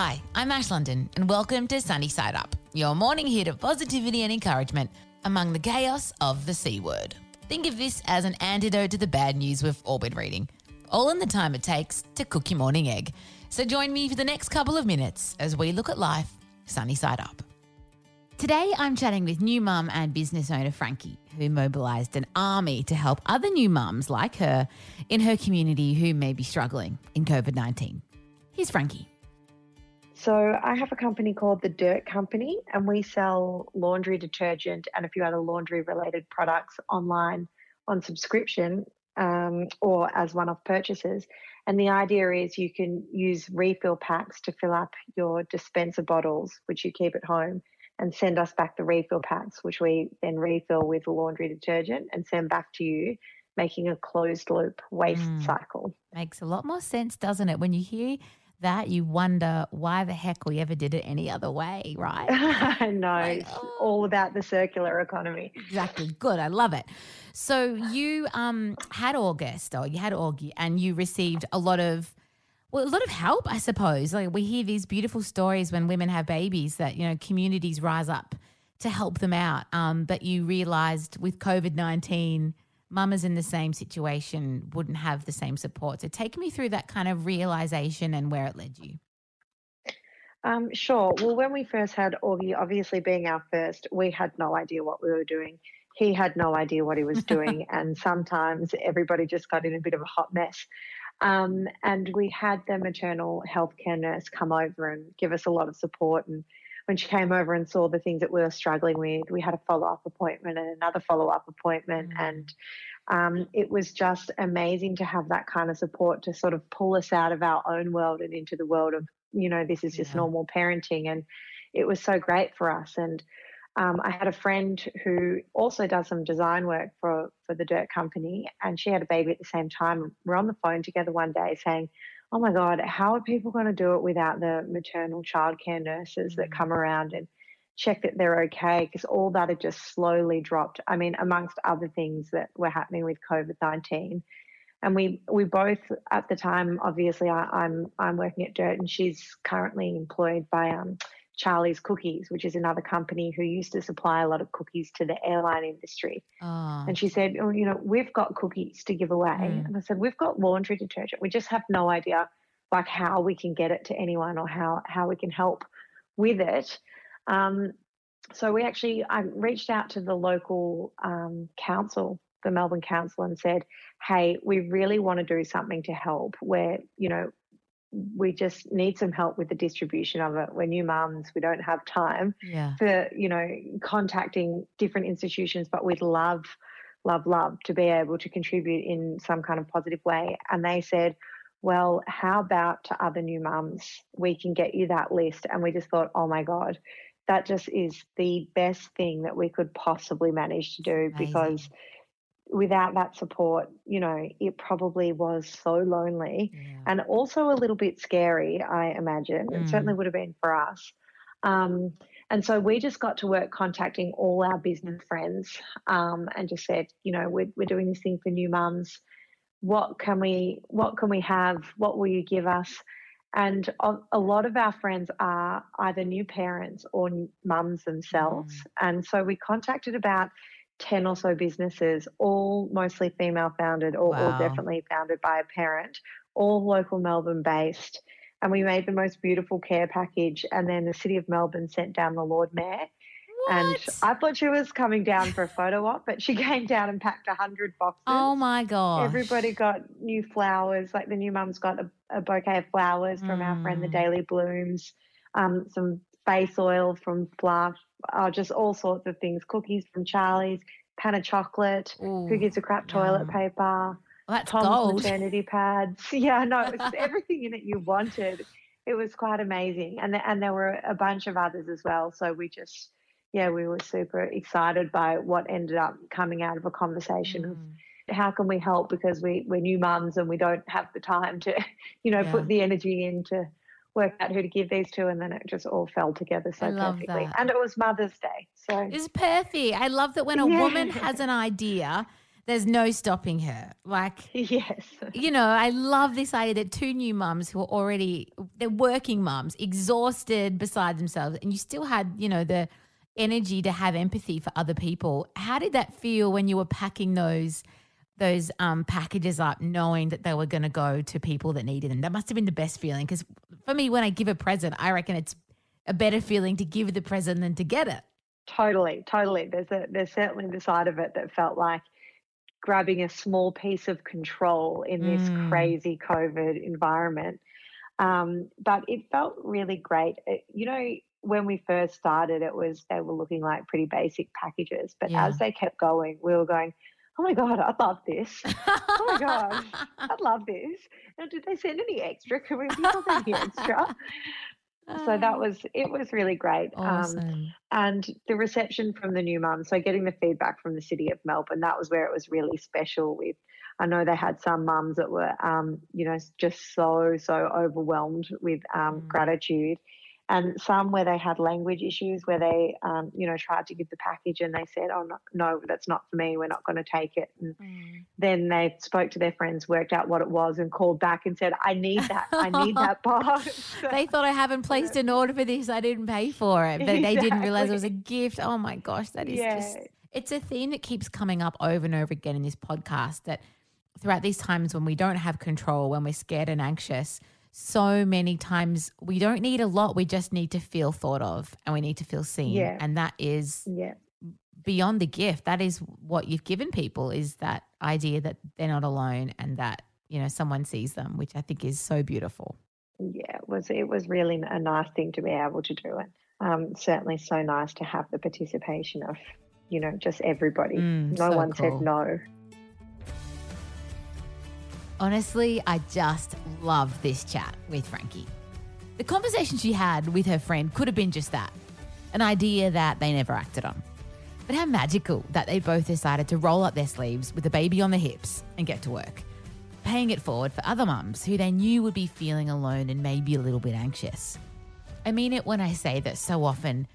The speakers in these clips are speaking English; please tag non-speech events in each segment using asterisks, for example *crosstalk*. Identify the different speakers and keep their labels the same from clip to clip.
Speaker 1: Hi, I'm Ash London, and welcome to Sunny Side Up, your morning hit of positivity and encouragement among the chaos of the C word. Think of this as an antidote to the bad news we've all been reading, all in the time it takes to cook your morning egg. So join me for the next couple of minutes as we look at life sunny side up. Today, I'm chatting with new mum and business owner Frankie, who mobilised an army to help other new mums like her in her community who may be struggling in COVID 19. Here's Frankie.
Speaker 2: So I have a company called The Dirt Company, and we sell laundry detergent and a few other laundry related products online on subscription um, or as one-off purchases. And the idea is you can use refill packs to fill up your dispenser bottles, which you keep at home, and send us back the refill packs, which we then refill with laundry detergent and send back to you, making a closed loop waste
Speaker 1: Mm.
Speaker 2: cycle.
Speaker 1: Makes a lot more sense, doesn't it? When you hear that, you wonder why the heck we ever did it any other way, right? *laughs*
Speaker 2: I know.
Speaker 1: Like, oh.
Speaker 2: all about the circular economy.
Speaker 1: Exactly. Good. I love it. So you um had August or you had Augie and you received a lot of well, a lot of help, I suppose. Like we hear these beautiful stories when women have babies that, you know, communities rise up to help them out. Um, but you realized with COVID nineteen, mamas in the same situation wouldn't have the same support. So take me through that kind of realization and where it led you.
Speaker 2: Um, sure. Well, when we first had Augie, obviously being our first, we had no idea what we were doing. He had no idea what he was doing, *laughs* and sometimes everybody just got in a bit of a hot mess. Um, and we had the maternal healthcare nurse come over and give us a lot of support. And when she came over and saw the things that we were struggling with, we had a follow up appointment and another follow up appointment.
Speaker 1: Mm.
Speaker 2: And um, it was just amazing to have that kind of support to sort of pull us out of our own world and into the world of, you know, this is just
Speaker 1: Yeah.
Speaker 2: normal parenting. And it was so great for us. And um, I had a friend who also does some design work for, for the Dirt Company, and she had a baby at the same time. We're on the phone together one day saying, Oh my God, how are people going to do it without the maternal childcare nurses that
Speaker 1: Mm.
Speaker 2: come around and check that they're okay? Because all that had just slowly dropped. I mean, amongst other things that were happening with COVID 19. And we, we both at the time, obviously, I, I'm I'm working at Dirt, and she's currently employed by um, Charlie's Cookies, which is another company who used to supply a lot of cookies to the airline industry.
Speaker 1: Oh,
Speaker 2: And she said, oh, you know, we've got cookies to give away.
Speaker 1: Mm.
Speaker 2: And I said, we've got laundry detergent. We just have no idea like how we can get it to anyone or how, how we can help with it. Um, so we actually, I reached out to the local um, council, the Melbourne Council, and said, hey, we really want to do something to help where, you know, we just need some help with the distribution of it. We're new mums, we don't have time
Speaker 1: yeah.
Speaker 2: for you know contacting different institutions but we'd love love love to be able to contribute in some kind of positive way and they said well how about to other new mums we can get you that list and we just thought oh my god that just is the best thing that we could possibly manage to do
Speaker 1: Amazing.
Speaker 2: because without that support you know it probably was so lonely
Speaker 1: yeah.
Speaker 2: and also a little bit scary, I imagine. It
Speaker 1: Mm.
Speaker 2: certainly would have been for us. Um, and so we just got to work contacting all our business friends um, and just said, you know, we're, we're doing this thing for new mums. What can we what can we have? What will you give us? And a, a lot of our friends are either new parents or mums themselves. And so we contacted about 10 or so businesses, all mostly female founded or, or definitely founded by a parent all local Melbourne based. And we made the most beautiful care package. And then the City of Melbourne sent down the Lord Mayor. And I thought she was coming down for a photo op, but she *laughs* came down and packed 100 boxes.
Speaker 1: Oh my God.
Speaker 2: Everybody got new flowers. Like the new mum's got a, a bouquet of flowers from our friend the
Speaker 1: Mm.
Speaker 2: Daily Blooms, um, some face oil from Fluff, uh, just all sorts of things. Cookies from Charlie's, Pana Chocolate. Who
Speaker 1: Ooh,
Speaker 2: gives a crap toilet
Speaker 1: yum.
Speaker 2: paper?
Speaker 1: Well, that's
Speaker 2: Tom's
Speaker 1: gold.
Speaker 2: maternity pads. *laughs* Yeah, no, it was *laughs* everything in it you wanted. It was quite amazing, and th- and there were a bunch of others as well. So we just, yeah, we were super excited by what ended up coming out of a conversation of
Speaker 1: Mm.
Speaker 2: how can we help because we we're new mums and we don't have the time to, *laughs* you know,
Speaker 1: Yeah.
Speaker 2: put the energy in to work out who to give these to, and then it just all fell together so
Speaker 1: I love
Speaker 2: perfectly.
Speaker 1: that.
Speaker 2: And it was Mother's Day, so
Speaker 1: It's perfect. I love that when a
Speaker 2: Yeah.
Speaker 1: woman *laughs* has an idea There's no stopping her. Like,
Speaker 2: Yes.
Speaker 1: you know, I love this idea that two new mums who are already they're working mums, exhausted beside themselves, and you still had, you know, the energy to have empathy for other people. How did that feel when you were packing those those um, packages up, knowing that they were going to go to people that needed them? That must have been the best feeling. Because for me, when I give a present, I reckon it's a better feeling to give the present than to get it.
Speaker 2: Totally, totally. There's a there's certainly the side of it that felt like grabbing a small piece of control in this
Speaker 1: Mm.
Speaker 2: crazy COVID environment. Um, but it felt really great. It- you know, when we first started, it was they were looking like pretty basic packages. But
Speaker 1: Yeah.
Speaker 2: as they kept going, we were going, "Oh my god, I love this! *laughs* Oh my gosh, I love this!" And did they send any extra? Can we them any extra? *laughs* So that was it. Was really great. Um,
Speaker 1: awesome.
Speaker 2: and the reception from the new mums so getting the feedback from the city of melbourne that was where it was really special with i know they had some mums that were um, you know just so so overwhelmed with um,
Speaker 1: Mm.
Speaker 2: gratitude and some where they had language issues where they um, you know tried to give the package and they said oh no, no that's not for me we're not going to take it and
Speaker 1: Mm.
Speaker 2: then they spoke to their friends worked out what it was and called back and said i need that i need that *laughs* box *laughs*
Speaker 1: they thought I haven't placed an order for this. I didn't pay for it, but they didn't *laughs* realize it was a gift. Oh my gosh, that is
Speaker 2: Yeah.
Speaker 1: just. It's a theme that keeps coming up over and over again in this podcast. That throughout these times when we don't have control, when we're scared and anxious, so many times we don't need a lot. We just need to feel thought of, and we need to feel seen.
Speaker 2: Yeah.
Speaker 1: And that is
Speaker 2: yeah
Speaker 1: beyond the gift. That is what you've given people. Is that idea that they're not alone and that you know someone sees them, which I think is so beautiful.
Speaker 2: yeah, it was it was really a nice thing to be able to do it. Um, certainly, so nice to have the participation of, you know, just everybody.
Speaker 1: Mm,
Speaker 2: no
Speaker 1: so
Speaker 2: one
Speaker 1: cool.
Speaker 2: said no.
Speaker 1: Honestly, I just love this chat with Frankie. The conversation she had with her friend could have been just that an idea that they never acted on. But how magical that they both decided to roll up their sleeves with a baby on their hips and get to work, paying it forward for other mums who they knew would be feeling alone and maybe a little bit anxious. I mean it when I say that so often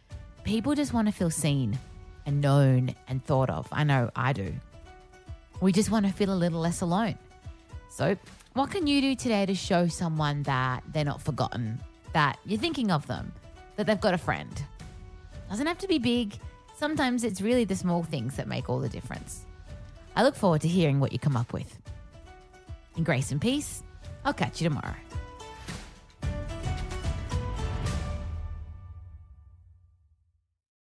Speaker 1: people just want to feel seen and known and thought of. I know I do. We just want to feel a little less alone. So, what can you do today to show someone that they're not forgotten, that you're thinking of them, that they've got a friend? Doesn't have to be big. Sometimes it's really the small things that make all the difference. I look forward to hearing what you come up with. In grace and peace, I'll catch you tomorrow.